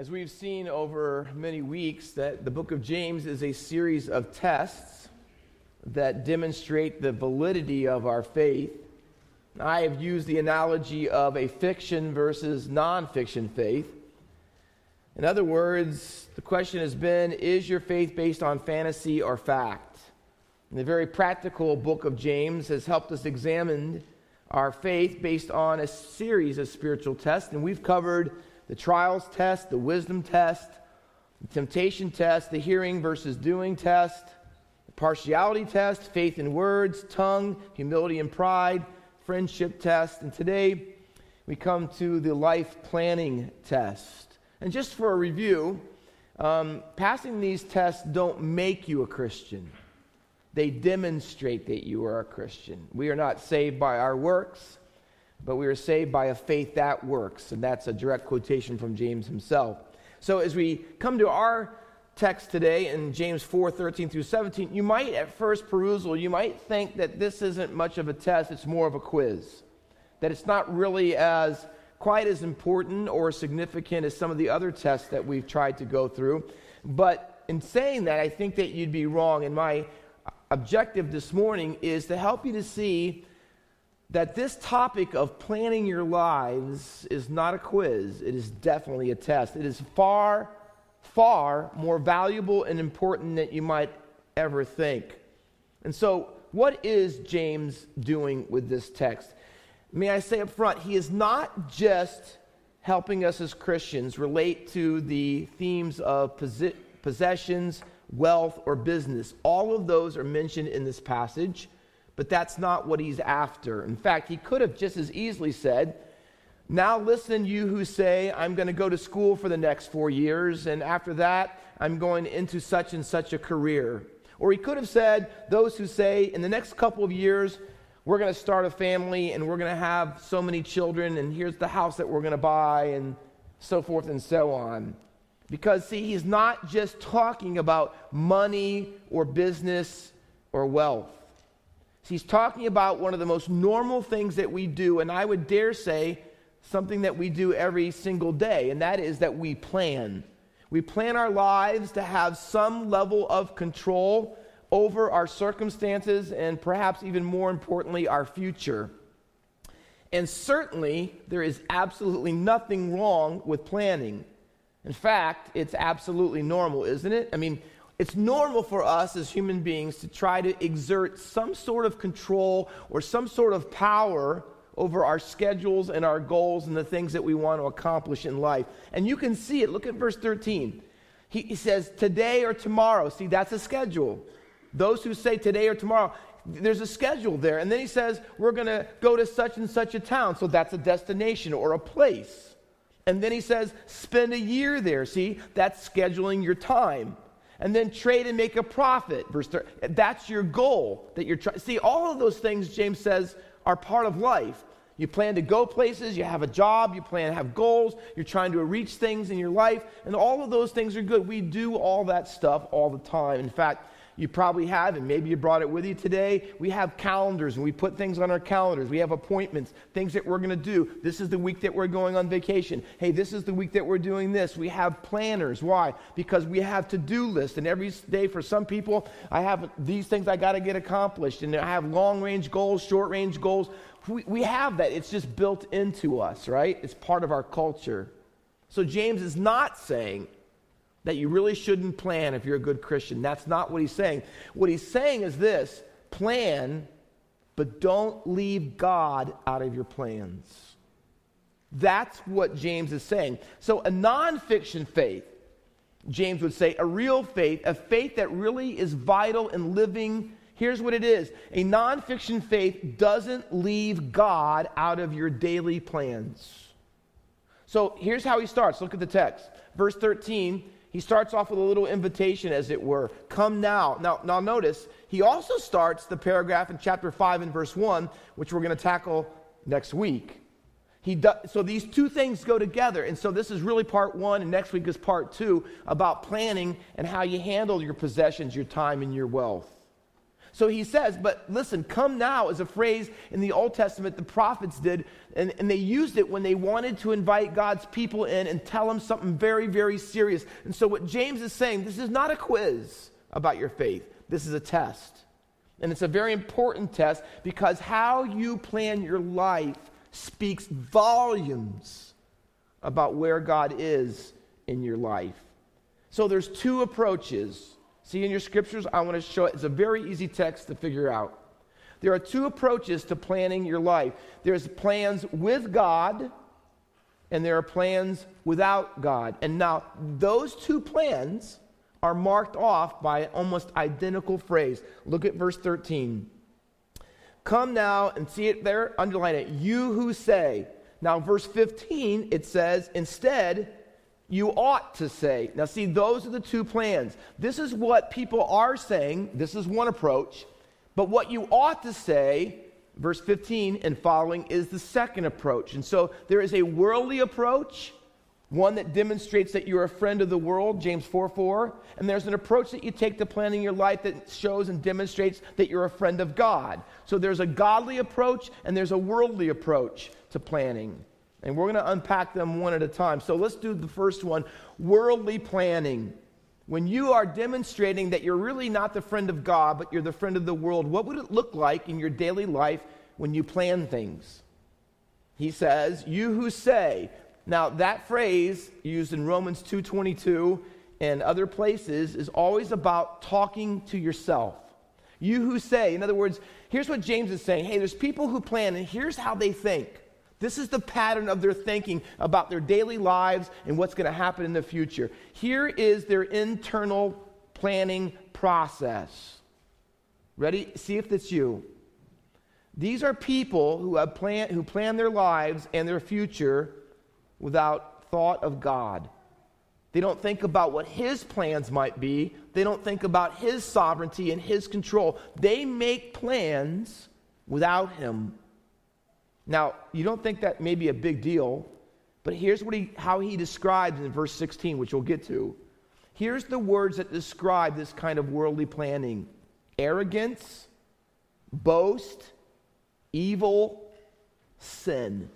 As we've seen over many weeks, that the book of James is a series of tests that demonstrate the validity of our faith. I have used the analogy of a fiction versus nonfiction faith. In other words, the question has been is your faith based on fantasy or fact? And the very practical book of James has helped us examine our faith based on a series of spiritual tests, and we've covered the trials test, the wisdom test, the temptation test, the hearing versus doing test, the partiality test, faith in words, tongue, humility and pride, friendship test. And today we come to the life planning test. And just for a review, um, passing these tests don't make you a Christian. They demonstrate that you are a Christian. We are not saved by our works but we are saved by a faith that works. And that's a direct quotation from James himself. So as we come to our text today in James 4 13 through 17, you might at first perusal, you might think that this isn't much of a test, it's more of a quiz. That it's not really as quite as important or significant as some of the other tests that we've tried to go through. But in saying that, I think that you'd be wrong. And my objective this morning is to help you to see that this topic of planning your lives is not a quiz, it is definitely a test. It is far, far more valuable and important than you might ever think. And so, what is James doing with this text? May I say up front, he is not just helping us as Christians relate to the themes of possessions, wealth, or business. All of those are mentioned in this passage but that's not what he's after. In fact, he could have just as easily said, Now listen, you who say, I'm going to go to school for the next four years, and after that, I'm going into such and such a career. Or he could have said, Those who say, In the next couple of years, we're going to start a family and we're going to have so many children, and here's the house that we're going to buy, and so forth and so on. Because, see, he's not just talking about money or business or wealth. He's talking about one of the most normal things that we do, and I would dare say something that we do every single day, and that is that we plan. We plan our lives to have some level of control over our circumstances and perhaps even more importantly, our future. And certainly, there is absolutely nothing wrong with planning. In fact, it's absolutely normal, isn't it? I mean, it's normal for us as human beings to try to exert some sort of control or some sort of power over our schedules and our goals and the things that we want to accomplish in life. And you can see it. Look at verse 13. He, he says, today or tomorrow. See, that's a schedule. Those who say today or tomorrow, there's a schedule there. And then he says, we're going to go to such and such a town. So that's a destination or a place. And then he says, spend a year there. See, that's scheduling your time and then trade and make a profit. Verse 30. That's your goal that you're trying. See, all of those things, James says, are part of life. You plan to go places, you have a job, you plan to have goals, you're trying to reach things in your life, and all of those things are good. We do all that stuff all the time. In fact, you probably have, and maybe you brought it with you today. We have calendars and we put things on our calendars. We have appointments, things that we're going to do. This is the week that we're going on vacation. Hey, this is the week that we're doing this. We have planners. Why? Because we have to do lists. And every day for some people, I have these things I got to get accomplished. And I have long range goals, short range goals. We, we have that. It's just built into us, right? It's part of our culture. So James is not saying, that you really shouldn't plan if you're a good Christian. That's not what he's saying. What he's saying is this plan, but don't leave God out of your plans. That's what James is saying. So, a nonfiction faith, James would say, a real faith, a faith that really is vital in living. Here's what it is a nonfiction faith doesn't leave God out of your daily plans. So, here's how he starts. Look at the text. Verse 13 he starts off with a little invitation, as it were. Come now. Now, now notice, he also starts the paragraph in chapter 5 and verse 1, which we're going to tackle next week. He does, so these two things go together. And so this is really part one, and next week is part two about planning and how you handle your possessions, your time, and your wealth. So he says, but listen, come now is a phrase in the Old Testament the prophets did, and, and they used it when they wanted to invite God's people in and tell them something very, very serious. And so what James is saying, this is not a quiz about your faith, this is a test. And it's a very important test because how you plan your life speaks volumes about where God is in your life. So there's two approaches. See in your scriptures, I want to show it. It's a very easy text to figure out. There are two approaches to planning your life. There's plans with God and there are plans without God. And now those two plans are marked off by an almost identical phrase. Look at verse 13. Come now and see it there, underline it. You who say. Now, verse 15, it says, instead, you ought to say. Now, see, those are the two plans. This is what people are saying. This is one approach. But what you ought to say, verse 15 and following, is the second approach. And so there is a worldly approach one that demonstrates that you're a friend of the world, James 4 4. And there's an approach that you take to planning your life that shows and demonstrates that you're a friend of God. So there's a godly approach and there's a worldly approach to planning. And we're going to unpack them one at a time. So let's do the first one worldly planning. When you are demonstrating that you're really not the friend of God, but you're the friend of the world, what would it look like in your daily life when you plan things? He says, You who say, now, that phrase used in Romans 2:22 and other places is always about talking to yourself. You who say, in other words, here's what James is saying. Hey, there's people who plan and here's how they think. This is the pattern of their thinking about their daily lives and what's going to happen in the future. Here is their internal planning process. Ready? See if it's you. These are people who have plan, who plan their lives and their future without thought of God. They don't think about what His plans might be. They don't think about His sovereignty and His control. They make plans without Him. Now, you don't think that may be a big deal, but here's what he, how He describes in verse 16, which we'll get to. Here's the words that describe this kind of worldly planning arrogance, boast, evil, sin.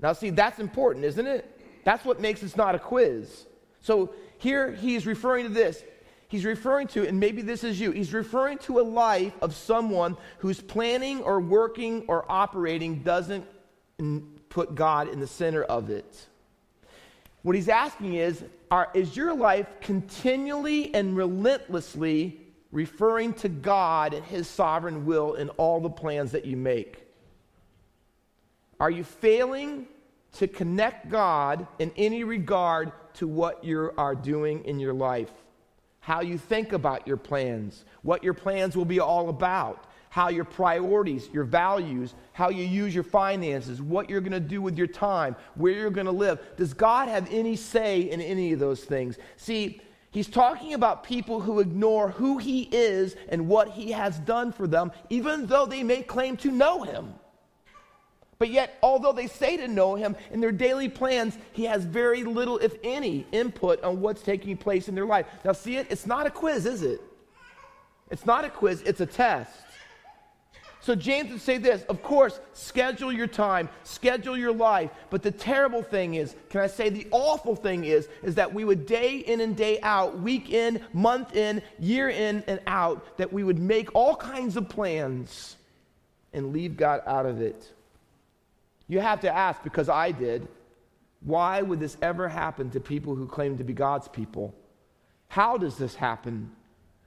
Now, see, that's important, isn't it? That's what makes this not a quiz. So here he's referring to this. He's referring to, and maybe this is you, he's referring to a life of someone who's planning or working or operating doesn't put God in the center of it. What he's asking is are, Is your life continually and relentlessly referring to God and his sovereign will in all the plans that you make? Are you failing to connect God in any regard to what you are doing in your life? How you think about your plans, what your plans will be all about, how your priorities, your values, how you use your finances, what you're going to do with your time, where you're going to live. Does God have any say in any of those things? See, He's talking about people who ignore who he is and what he has done for them, even though they may claim to know him. But yet, although they say to know him in their daily plans, he has very little, if any, input on what's taking place in their life. Now, see it? It's not a quiz, is it? It's not a quiz, it's a test. So, James would say this of course, schedule your time, schedule your life. But the terrible thing is, can I say the awful thing is, is that we would day in and day out, week in, month in, year in and out, that we would make all kinds of plans and leave God out of it. You have to ask, because I did, why would this ever happen to people who claim to be God's people? How does this happen?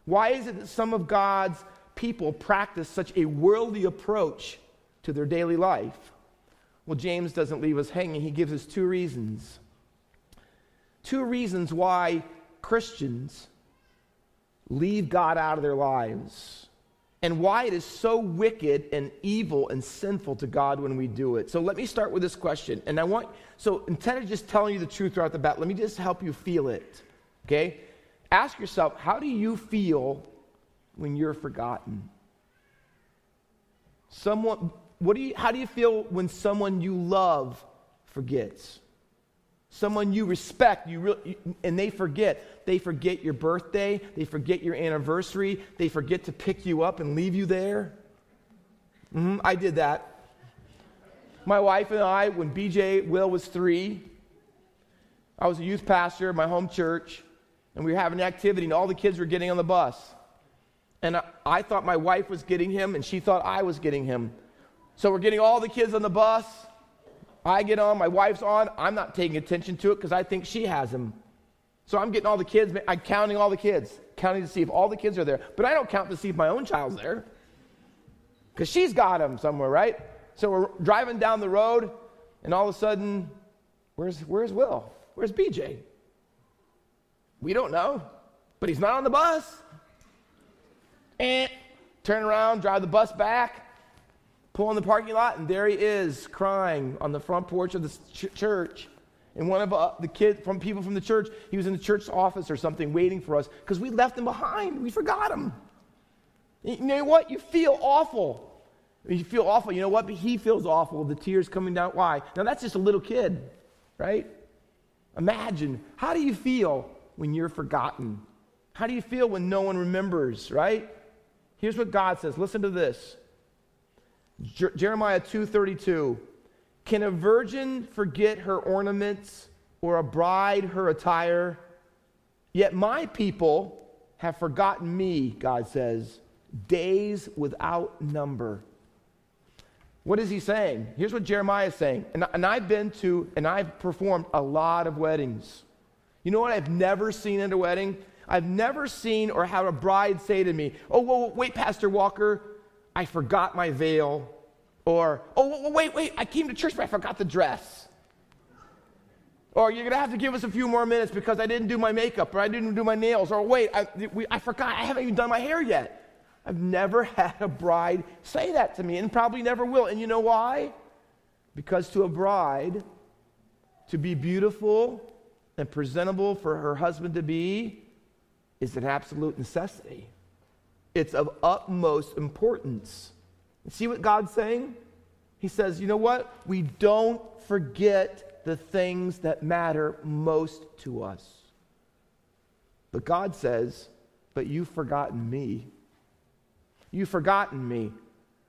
Why is it that some of God's people practice such a worldly approach to their daily life? Well, James doesn't leave us hanging. He gives us two reasons. Two reasons why Christians leave God out of their lives and why it is so wicked and evil and sinful to God when we do it. So let me start with this question. And I want, so instead of just telling you the truth throughout the bat, let me just help you feel it. Okay? Ask yourself, how do you feel when you're forgotten? Someone, what do you, how do you feel when someone you love forgets? Someone you respect, you really, and they forget. They forget your birthday, they forget your anniversary, they forget to pick you up and leave you there. Mm-hmm, I did that. My wife and I, when BJ Will was three, I was a youth pastor at my home church, and we were having an activity, and all the kids were getting on the bus. And I, I thought my wife was getting him, and she thought I was getting him. So we're getting all the kids on the bus. I get on, my wife's on. I'm not taking attention to it because I think she has him. So I'm getting all the kids, I'm counting all the kids, counting to see if all the kids are there. But I don't count to see if my own child's there because she's got him somewhere, right? So we're driving down the road, and all of a sudden, where's, where's Will? Where's BJ? We don't know, but he's not on the bus. And turn around, drive the bus back, pull in the parking lot, and there he is crying on the front porch of the ch- church. And one of uh, the kids from people from the church, he was in the church office or something waiting for us because we left him behind. We forgot him. You know what? You feel awful. You feel awful. You know what? But he feels awful. The tears coming down. Why? Now that's just a little kid, right? Imagine how do you feel when you're forgotten? How do you feel when no one remembers, right? Here's what God says. Listen to this. Jer- Jeremiah 2:32. Can a virgin forget her ornaments or a bride her attire? Yet my people have forgotten me, God says, days without number. What is he saying? Here's what Jeremiah is saying. And, and I've been to, and I've performed a lot of weddings. You know what I've never seen at a wedding? I've never seen or had a bride say to me, Oh, wait, Pastor Walker, I forgot my veil. Or, Oh, wait, wait, I came to church, but I forgot the dress. Or you're going to have to give us a few more minutes because I didn't do my makeup or I didn't do my nails. Or wait, I, we, I forgot, I haven't even done my hair yet. I've never had a bride say that to me and probably never will. And you know why? Because to a bride, to be beautiful and presentable for her husband to be is an absolute necessity. It's of utmost importance. See what God's saying? He says, you know what? We don't forget the things that matter most to us. But God says, but you've forgotten me. You've forgotten me.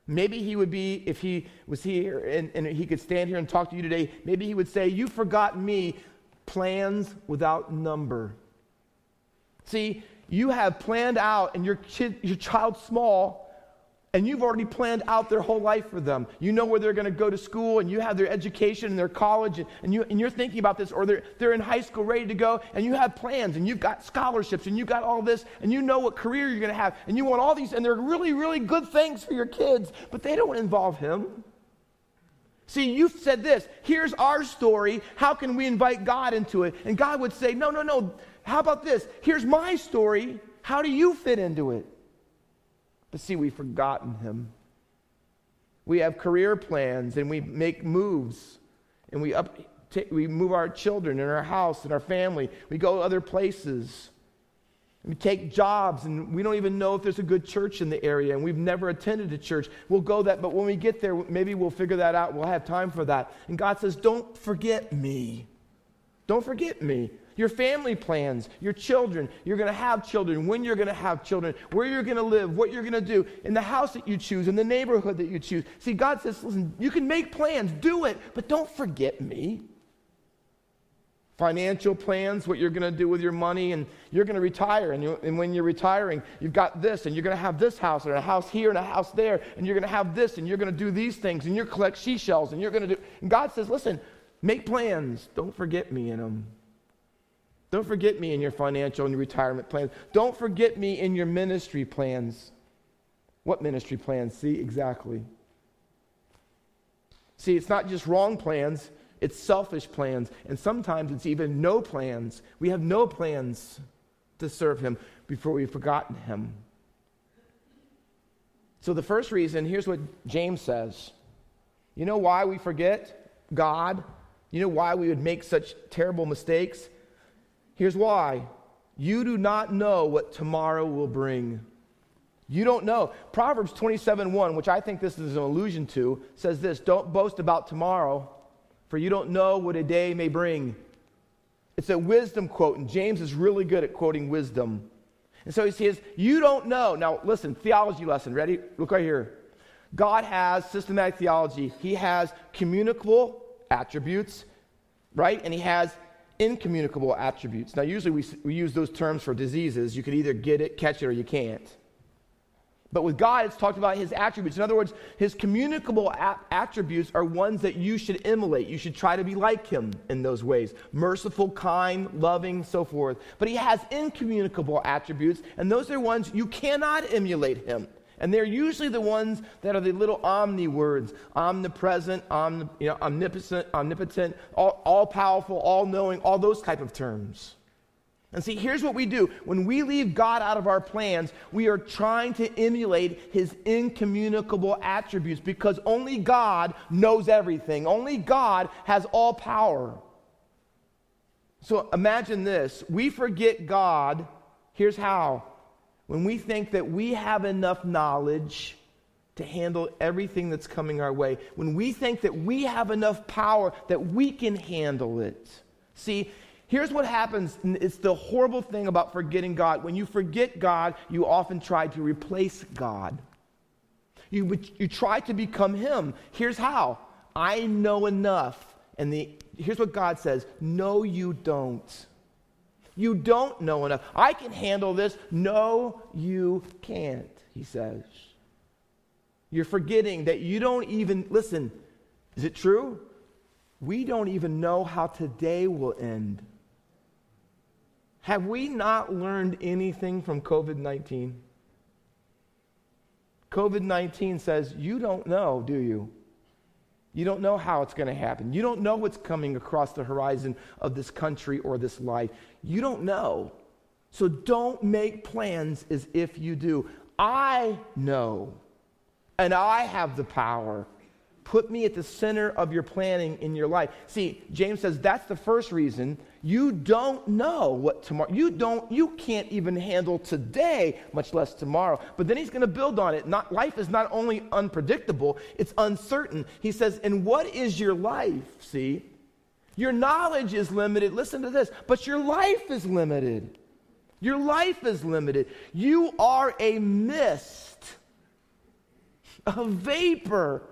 Maybe he would be, if he was here and, and he could stand here and talk to you today, maybe he would say, You've forgotten me, plans without number. See, you have planned out, and your, kid, your child's small, and you've already planned out their whole life for them. You know where they're going to go to school, and you have their education and their college, and, and, you, and you're thinking about this, or they're, they're in high school ready to go, and you have plans, and you've got scholarships, and you've got all this, and you know what career you're going to have, and you want all these, and they're really, really good things for your kids, but they don't involve him. See, you've said this. Here's our story. How can we invite God into it? And God would say, No, no, no. How about this? Here's my story. How do you fit into it? But see, we've forgotten him. We have career plans and we make moves and we, up, t- we move our children and our house and our family. We go other places. We take jobs and we don't even know if there's a good church in the area and we've never attended a church. We'll go that, but when we get there, maybe we'll figure that out. We'll have time for that. And God says, Don't forget me. Don't forget me your family plans, your children, you're going to have children, when you're going to have children, where you're going to live, what you're going to do, in the house that you choose, in the neighborhood that you choose. See, God says, listen, you can make plans, do it, but don't forget me. Financial plans, what you're going to do with your money, and you're going to retire. And, you, and when you're retiring, you've got this, and you're going to have this house, and a house here, and a house there, and you're going to have this, and you're going to do these things, and you're collect seashells, and you're going to do. And God says, listen, make plans, don't forget me in them. Don't forget me in your financial and retirement plans. Don't forget me in your ministry plans. What ministry plans? See, exactly. See, it's not just wrong plans, it's selfish plans. And sometimes it's even no plans. We have no plans to serve Him before we've forgotten Him. So, the first reason, here's what James says. You know why we forget God? You know why we would make such terrible mistakes? Here's why you do not know what tomorrow will bring. You don't know. Proverbs 27 1, which I think this is an allusion to, says this Don't boast about tomorrow, for you don't know what a day may bring. It's a wisdom quote, and James is really good at quoting wisdom. And so he says, You don't know. Now, listen, theology lesson. Ready? Look right here. God has systematic theology, He has communicable attributes, right? And He has incommunicable attributes. Now, usually we, we use those terms for diseases. You can either get it, catch it, or you can't. But with God, it's talked about his attributes. In other words, his communicable a- attributes are ones that you should emulate. You should try to be like him in those ways merciful, kind, loving, so forth. But he has incommunicable attributes, and those are ones you cannot emulate him. And they're usually the ones that are the little omni words omnipresent, omni, you know, omnipotent, omnipotent all, all powerful, all knowing, all those type of terms. And see, here's what we do. When we leave God out of our plans, we are trying to emulate his incommunicable attributes because only God knows everything. Only God has all power. So imagine this we forget God. Here's how. When we think that we have enough knowledge to handle everything that's coming our way, when we think that we have enough power that we can handle it. See, Here's what happens. It's the horrible thing about forgetting God. When you forget God, you often try to replace God. You, you try to become Him. Here's how I know enough. And the, here's what God says No, you don't. You don't know enough. I can handle this. No, you can't, He says. You're forgetting that you don't even, listen, is it true? We don't even know how today will end. Have we not learned anything from COVID 19? COVID 19 says, You don't know, do you? You don't know how it's going to happen. You don't know what's coming across the horizon of this country or this life. You don't know. So don't make plans as if you do. I know, and I have the power Put me at the center of your planning in your life. See, James says that's the first reason you don't know what tomorrow you don't you can't even handle today, much less tomorrow. But then he's going to build on it. Not life is not only unpredictable, it's uncertain. He says, "And what is your life?" See? Your knowledge is limited. Listen to this. But your life is limited. Your life is limited. You are a mist, a vapor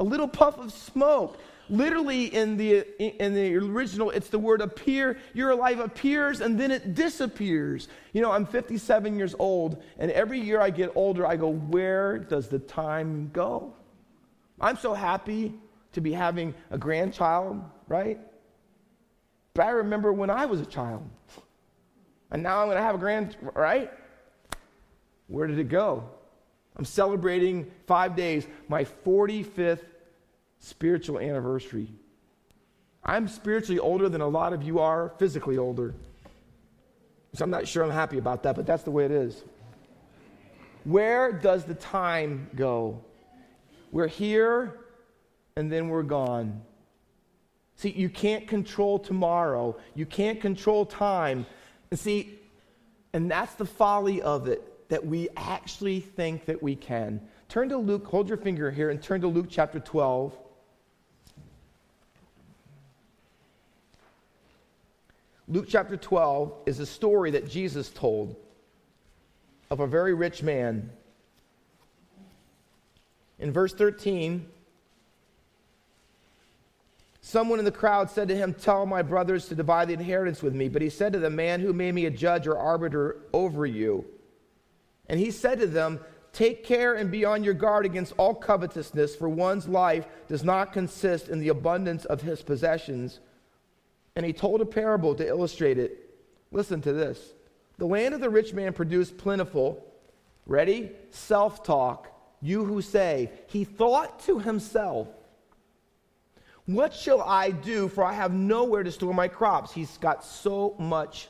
a little puff of smoke. Literally, in the, in the original, it's the word appear. Your life appears and then it disappears. You know, I'm 57 years old, and every year I get older, I go, Where does the time go? I'm so happy to be having a grandchild, right? But I remember when I was a child. And now I'm going to have a grand, right? Where did it go? I'm celebrating five days, my 45th spiritual anniversary. I'm spiritually older than a lot of you are physically older. So I'm not sure I'm happy about that, but that's the way it is. Where does the time go? We're here and then we're gone. See, you can't control tomorrow. You can't control time. And see, and that's the folly of it that we actually think that we can. Turn to Luke, hold your finger here and turn to Luke chapter 12. Luke chapter 12 is a story that Jesus told of a very rich man. In verse 13, someone in the crowd said to him, Tell my brothers to divide the inheritance with me. But he said to the man who made me a judge or arbiter over you, and he said to them, Take care and be on your guard against all covetousness, for one's life does not consist in the abundance of his possessions. And he told a parable to illustrate it. Listen to this. The land of the rich man produced plentiful, ready? Self talk. You who say, He thought to himself, What shall I do? For I have nowhere to store my crops. He's got so much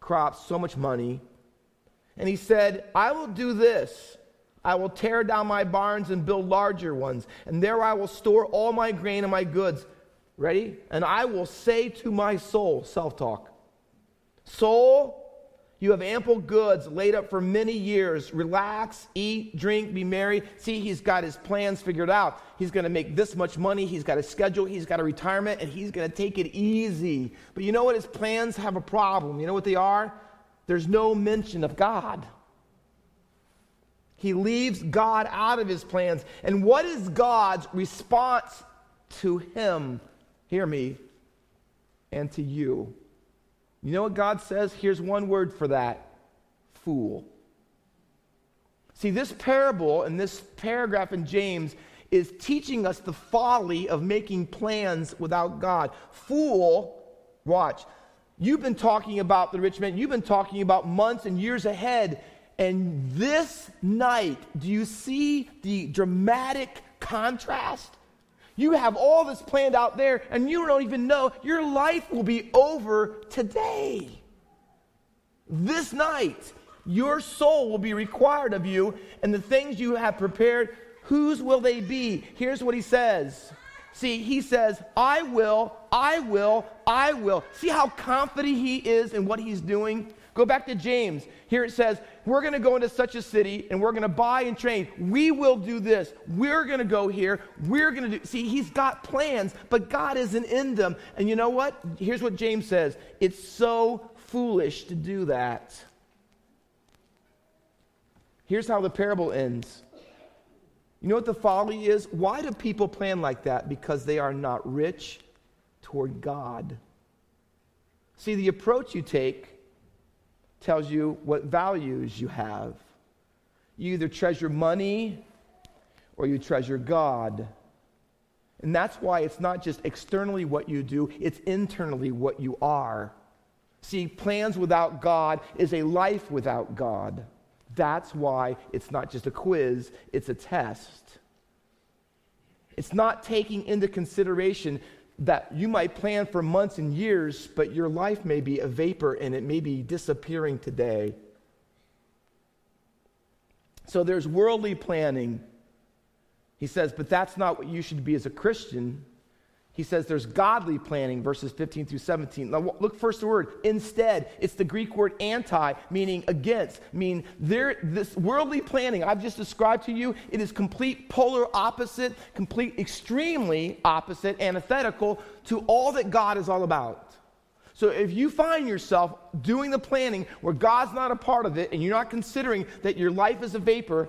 crops, so much money. And he said, I will do this. I will tear down my barns and build larger ones, and there I will store all my grain and my goods. Ready? And I will say to my soul, self talk, soul, You have ample goods laid up for many years. Relax, eat, drink, be merry. See, he's got his plans figured out. He's going to make this much money. He's got a schedule. He's got a retirement, and he's going to take it easy. But you know what? His plans have a problem. You know what they are? There's no mention of God. He leaves God out of his plans. And what is God's response to him? Hear me, and to you. You know what God says? Here's one word for that fool. See, this parable and this paragraph in James is teaching us the folly of making plans without God. Fool, watch. You've been talking about the rich man, you've been talking about months and years ahead. And this night, do you see the dramatic contrast? You have all this planned out there, and you don't even know your life will be over today. This night, your soul will be required of you, and the things you have prepared, whose will they be? Here's what he says. See, he says, I will, I will, I will. See how confident he is in what he's doing? Go back to James. Here it says, We're going to go into such a city and we're going to buy and train. We will do this. We're going to go here. We're going to do. See, he's got plans, but God isn't in them. And you know what? Here's what James says it's so foolish to do that. Here's how the parable ends. You know what the folly is? Why do people plan like that? Because they are not rich toward God. See, the approach you take tells you what values you have. You either treasure money or you treasure God. And that's why it's not just externally what you do, it's internally what you are. See, plans without God is a life without God. That's why it's not just a quiz, it's a test. It's not taking into consideration that you might plan for months and years, but your life may be a vapor and it may be disappearing today. So there's worldly planning. He says, but that's not what you should be as a Christian. He says there's godly planning, verses 15 through 17. Now, look first the word instead. It's the Greek word anti, meaning against. Mean there, this worldly planning I've just described to you, it is complete polar opposite, complete extremely opposite, antithetical to all that God is all about. So if you find yourself doing the planning where God's not a part of it and you're not considering that your life is a vapor,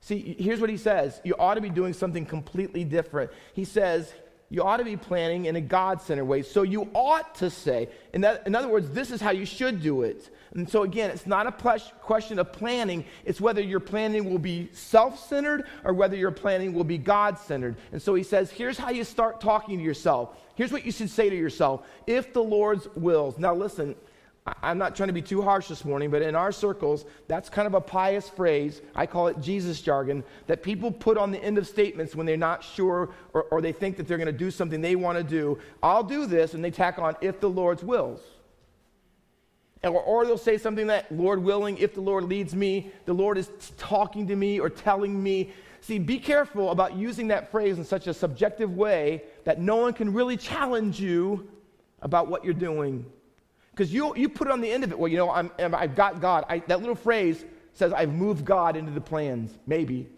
see, here's what he says. You ought to be doing something completely different. He says, you ought to be planning in a God centered way. So you ought to say, in, that, in other words, this is how you should do it. And so again, it's not a pl- question of planning, it's whether your planning will be self centered or whether your planning will be God centered. And so he says, here's how you start talking to yourself. Here's what you should say to yourself if the Lord's wills. Now listen, I'm not trying to be too harsh this morning, but in our circles, that's kind of a pious phrase. I call it Jesus jargon that people put on the end of statements when they're not sure or, or they think that they're going to do something they want to do. I'll do this, and they tack on if the Lord's wills. Or, or they'll say something that, Lord willing, if the Lord leads me, the Lord is talking to me or telling me. See, be careful about using that phrase in such a subjective way that no one can really challenge you about what you're doing. Because you, you put it on the end of it, well, you know, I'm, I've got God. I, that little phrase says, I've moved God into the plans. Maybe.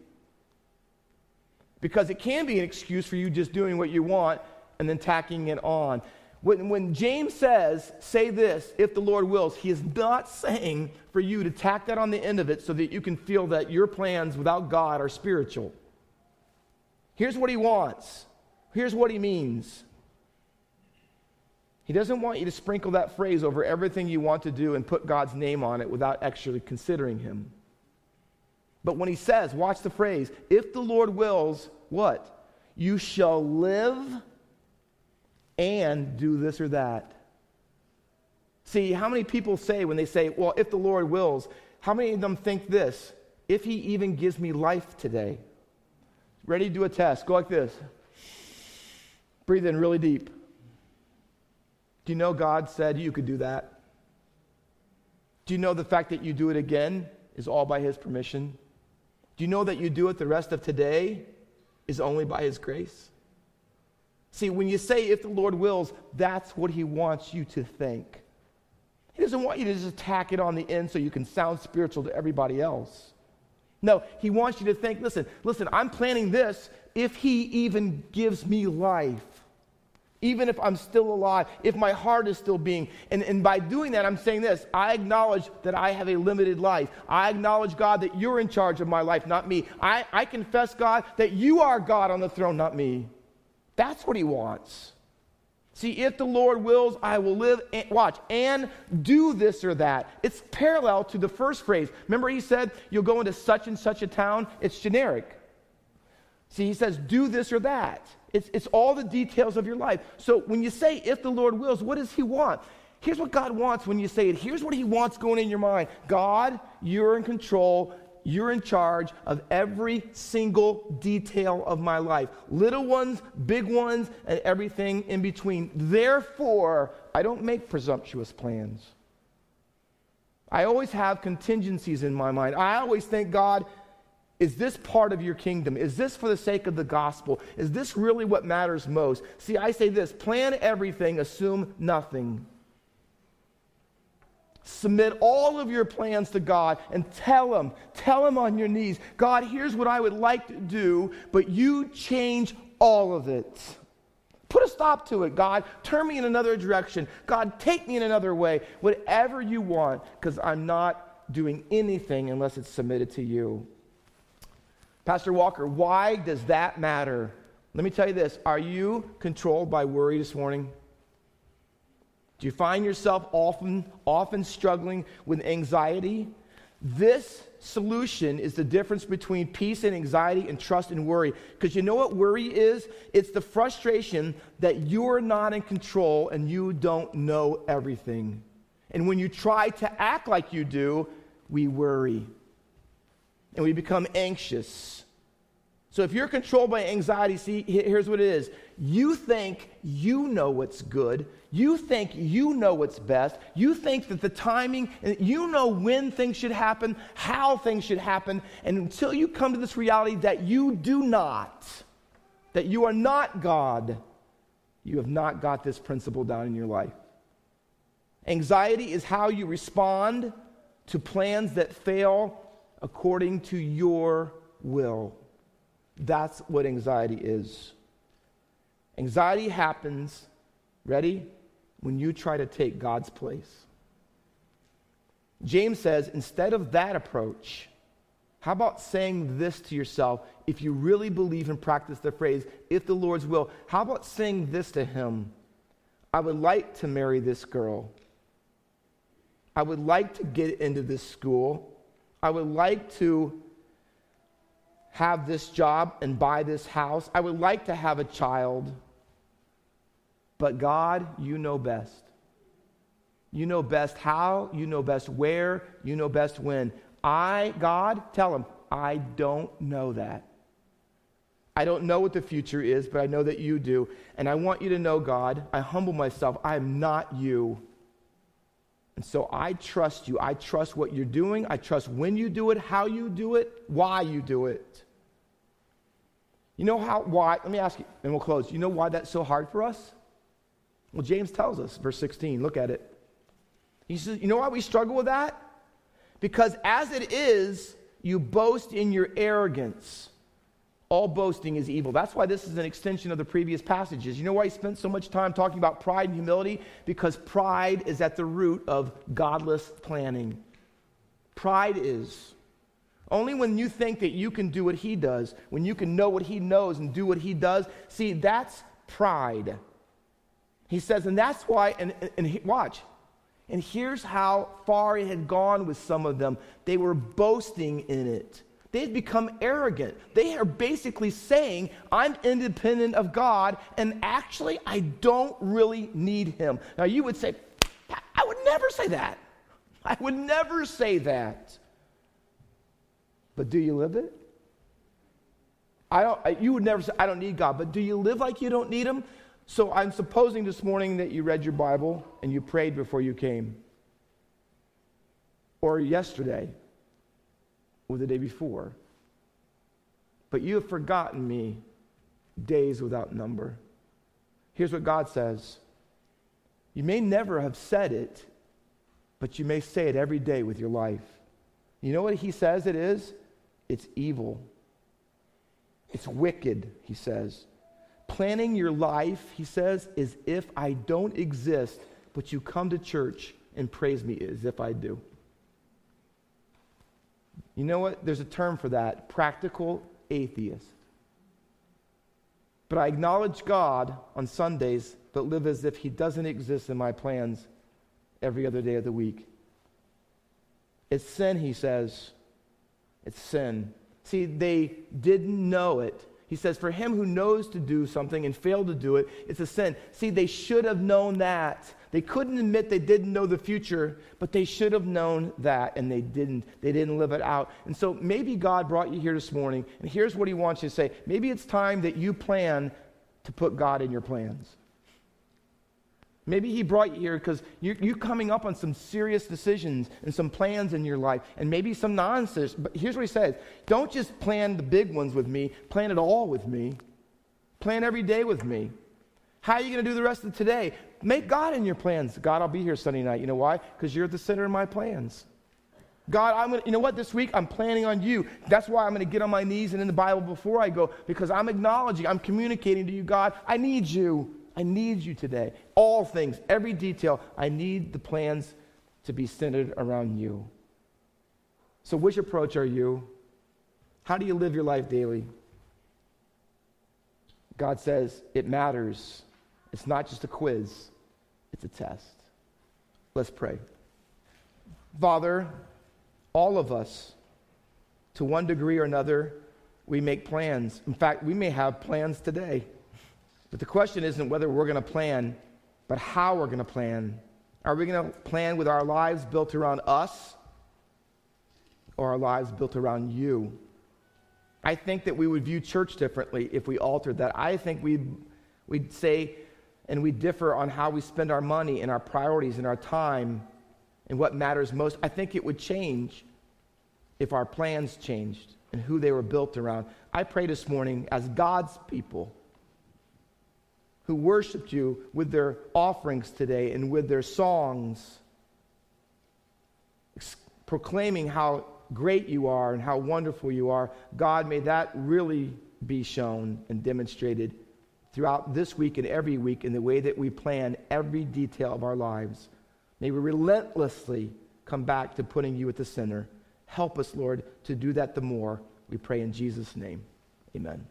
Because it can be an excuse for you just doing what you want and then tacking it on. When, when James says, say this, if the Lord wills, he is not saying for you to tack that on the end of it so that you can feel that your plans without God are spiritual. Here's what he wants. Here's what he means. He doesn't want you to sprinkle that phrase over everything you want to do and put God's name on it without actually considering Him. But when He says, watch the phrase, if the Lord wills, what? You shall live and do this or that. See, how many people say when they say, well, if the Lord wills, how many of them think this? If He even gives me life today. Ready to do a test? Go like this. Breathe in really deep. Do you know God said you could do that? Do you know the fact that you do it again is all by His permission? Do you know that you do it the rest of today is only by His grace? See, when you say, if the Lord wills, that's what He wants you to think. He doesn't want you to just tack it on the end so you can sound spiritual to everybody else. No, he wants you to think, listen, listen, I'm planning this if he even gives me life. Even if I'm still alive, if my heart is still being. And, and by doing that, I'm saying this I acknowledge that I have a limited life. I acknowledge, God, that you're in charge of my life, not me. I, I confess, God, that you are God on the throne, not me. That's what he wants. See, if the Lord wills, I will live, and, watch, and do this or that. It's parallel to the first phrase. Remember, he said, You'll go into such and such a town? It's generic. See, he says, Do this or that. It's, it's all the details of your life. So when you say, If the Lord wills, what does he want? Here's what God wants when you say it. Here's what he wants going in your mind God, you're in control. You're in charge of every single detail of my life little ones, big ones, and everything in between. Therefore, I don't make presumptuous plans. I always have contingencies in my mind. I always think, God, is this part of your kingdom? Is this for the sake of the gospel? Is this really what matters most? See, I say this plan everything, assume nothing. Submit all of your plans to God and tell Him, tell Him on your knees, God, here's what I would like to do, but you change all of it. Put a stop to it, God. Turn me in another direction. God, take me in another way. Whatever you want, because I'm not doing anything unless it's submitted to you. Pastor Walker, why does that matter? Let me tell you this. Are you controlled by worry this morning? Do you find yourself often, often struggling with anxiety? This solution is the difference between peace and anxiety and trust and worry. Because you know what worry is? It's the frustration that you're not in control and you don't know everything. And when you try to act like you do, we worry and we become anxious. So if you're controlled by anxiety, see, here's what it is. You think you know what's good. You think you know what's best. You think that the timing, you know when things should happen, how things should happen. And until you come to this reality that you do not, that you are not God, you have not got this principle down in your life. Anxiety is how you respond to plans that fail according to your will. That's what anxiety is. Anxiety happens, ready, when you try to take God's place. James says, instead of that approach, how about saying this to yourself if you really believe and practice the phrase, if the Lord's will? How about saying this to him? I would like to marry this girl. I would like to get into this school. I would like to have this job and buy this house. I would like to have a child. But God, you know best. You know best how, you know best where, you know best when. I, God, tell him, I don't know that. I don't know what the future is, but I know that you do. And I want you to know, God, I humble myself. I am not you. And so I trust you. I trust what you're doing. I trust when you do it, how you do it, why you do it. You know how, why, let me ask you, and we'll close. You know why that's so hard for us? Well, James tells us, verse 16, look at it. He says, You know why we struggle with that? Because as it is, you boast in your arrogance. All boasting is evil. That's why this is an extension of the previous passages. You know why he spent so much time talking about pride and humility? Because pride is at the root of godless planning. Pride is. Only when you think that you can do what he does, when you can know what he knows and do what he does, see, that's pride. He says, and that's why, and, and, and watch, and here's how far it had gone with some of them. They were boasting in it. They had become arrogant. They are basically saying, I'm independent of God, and actually, I don't really need Him. Now, you would say, I would never say that. I would never say that. But do you live it? I don't, you would never say, I don't need God, but do you live like you don't need Him? So I'm supposing this morning that you read your Bible and you prayed before you came. Or yesterday, or the day before. But you have forgotten me days without number. Here's what God says You may never have said it, but you may say it every day with your life. You know what he says it is? It's evil. It's wicked, he says. Planning your life, he says, is if I don't exist, but you come to church and praise me as if I do. You know what? There's a term for that practical atheist. But I acknowledge God on Sundays, but live as if He doesn't exist in my plans every other day of the week. It's sin, he says. It's sin. See, they didn't know it. He says, For him who knows to do something and failed to do it, it's a sin. See, they should have known that. They couldn't admit they didn't know the future, but they should have known that, and they didn't. They didn't live it out. And so maybe God brought you here this morning, and here's what He wants you to say. Maybe it's time that you plan to put God in your plans. Maybe he brought you here because you're, you're, coming up on some serious decisions and some plans in your life, and maybe some nonsense. But here's what he says Don't just plan the big ones with me, plan it all with me. Plan every day with me. How are you going to do the rest of today? Make God in your plans. God, I'll be here Sunday night. You know why? Because you're the center of my plans. God, I'm gonna, you know what, this week I'm planning on you. That's why I'm going to get on my knees and in the Bible before I go, because I'm acknowledging, I'm communicating to you, God, I need you. I need you today. All things, every detail, I need the plans to be centered around you. So, which approach are you? How do you live your life daily? God says it matters. It's not just a quiz, a test. Let's pray. Father, all of us, to one degree or another, we make plans. In fact, we may have plans today. But the question isn't whether we're going to plan, but how we're going to plan. Are we going to plan with our lives built around us or our lives built around you? I think that we would view church differently if we altered that. I think we'd, we'd say and we differ on how we spend our money and our priorities and our time and what matters most. I think it would change if our plans changed and who they were built around. I pray this morning as God's people who worshiped you with their offerings today and with their songs, proclaiming how great you are and how wonderful you are. God, may that really be shown and demonstrated throughout this week and every week in the way that we plan every detail of our lives. May we relentlessly come back to putting you at the center. Help us, Lord, to do that the more. We pray in Jesus' name. Amen.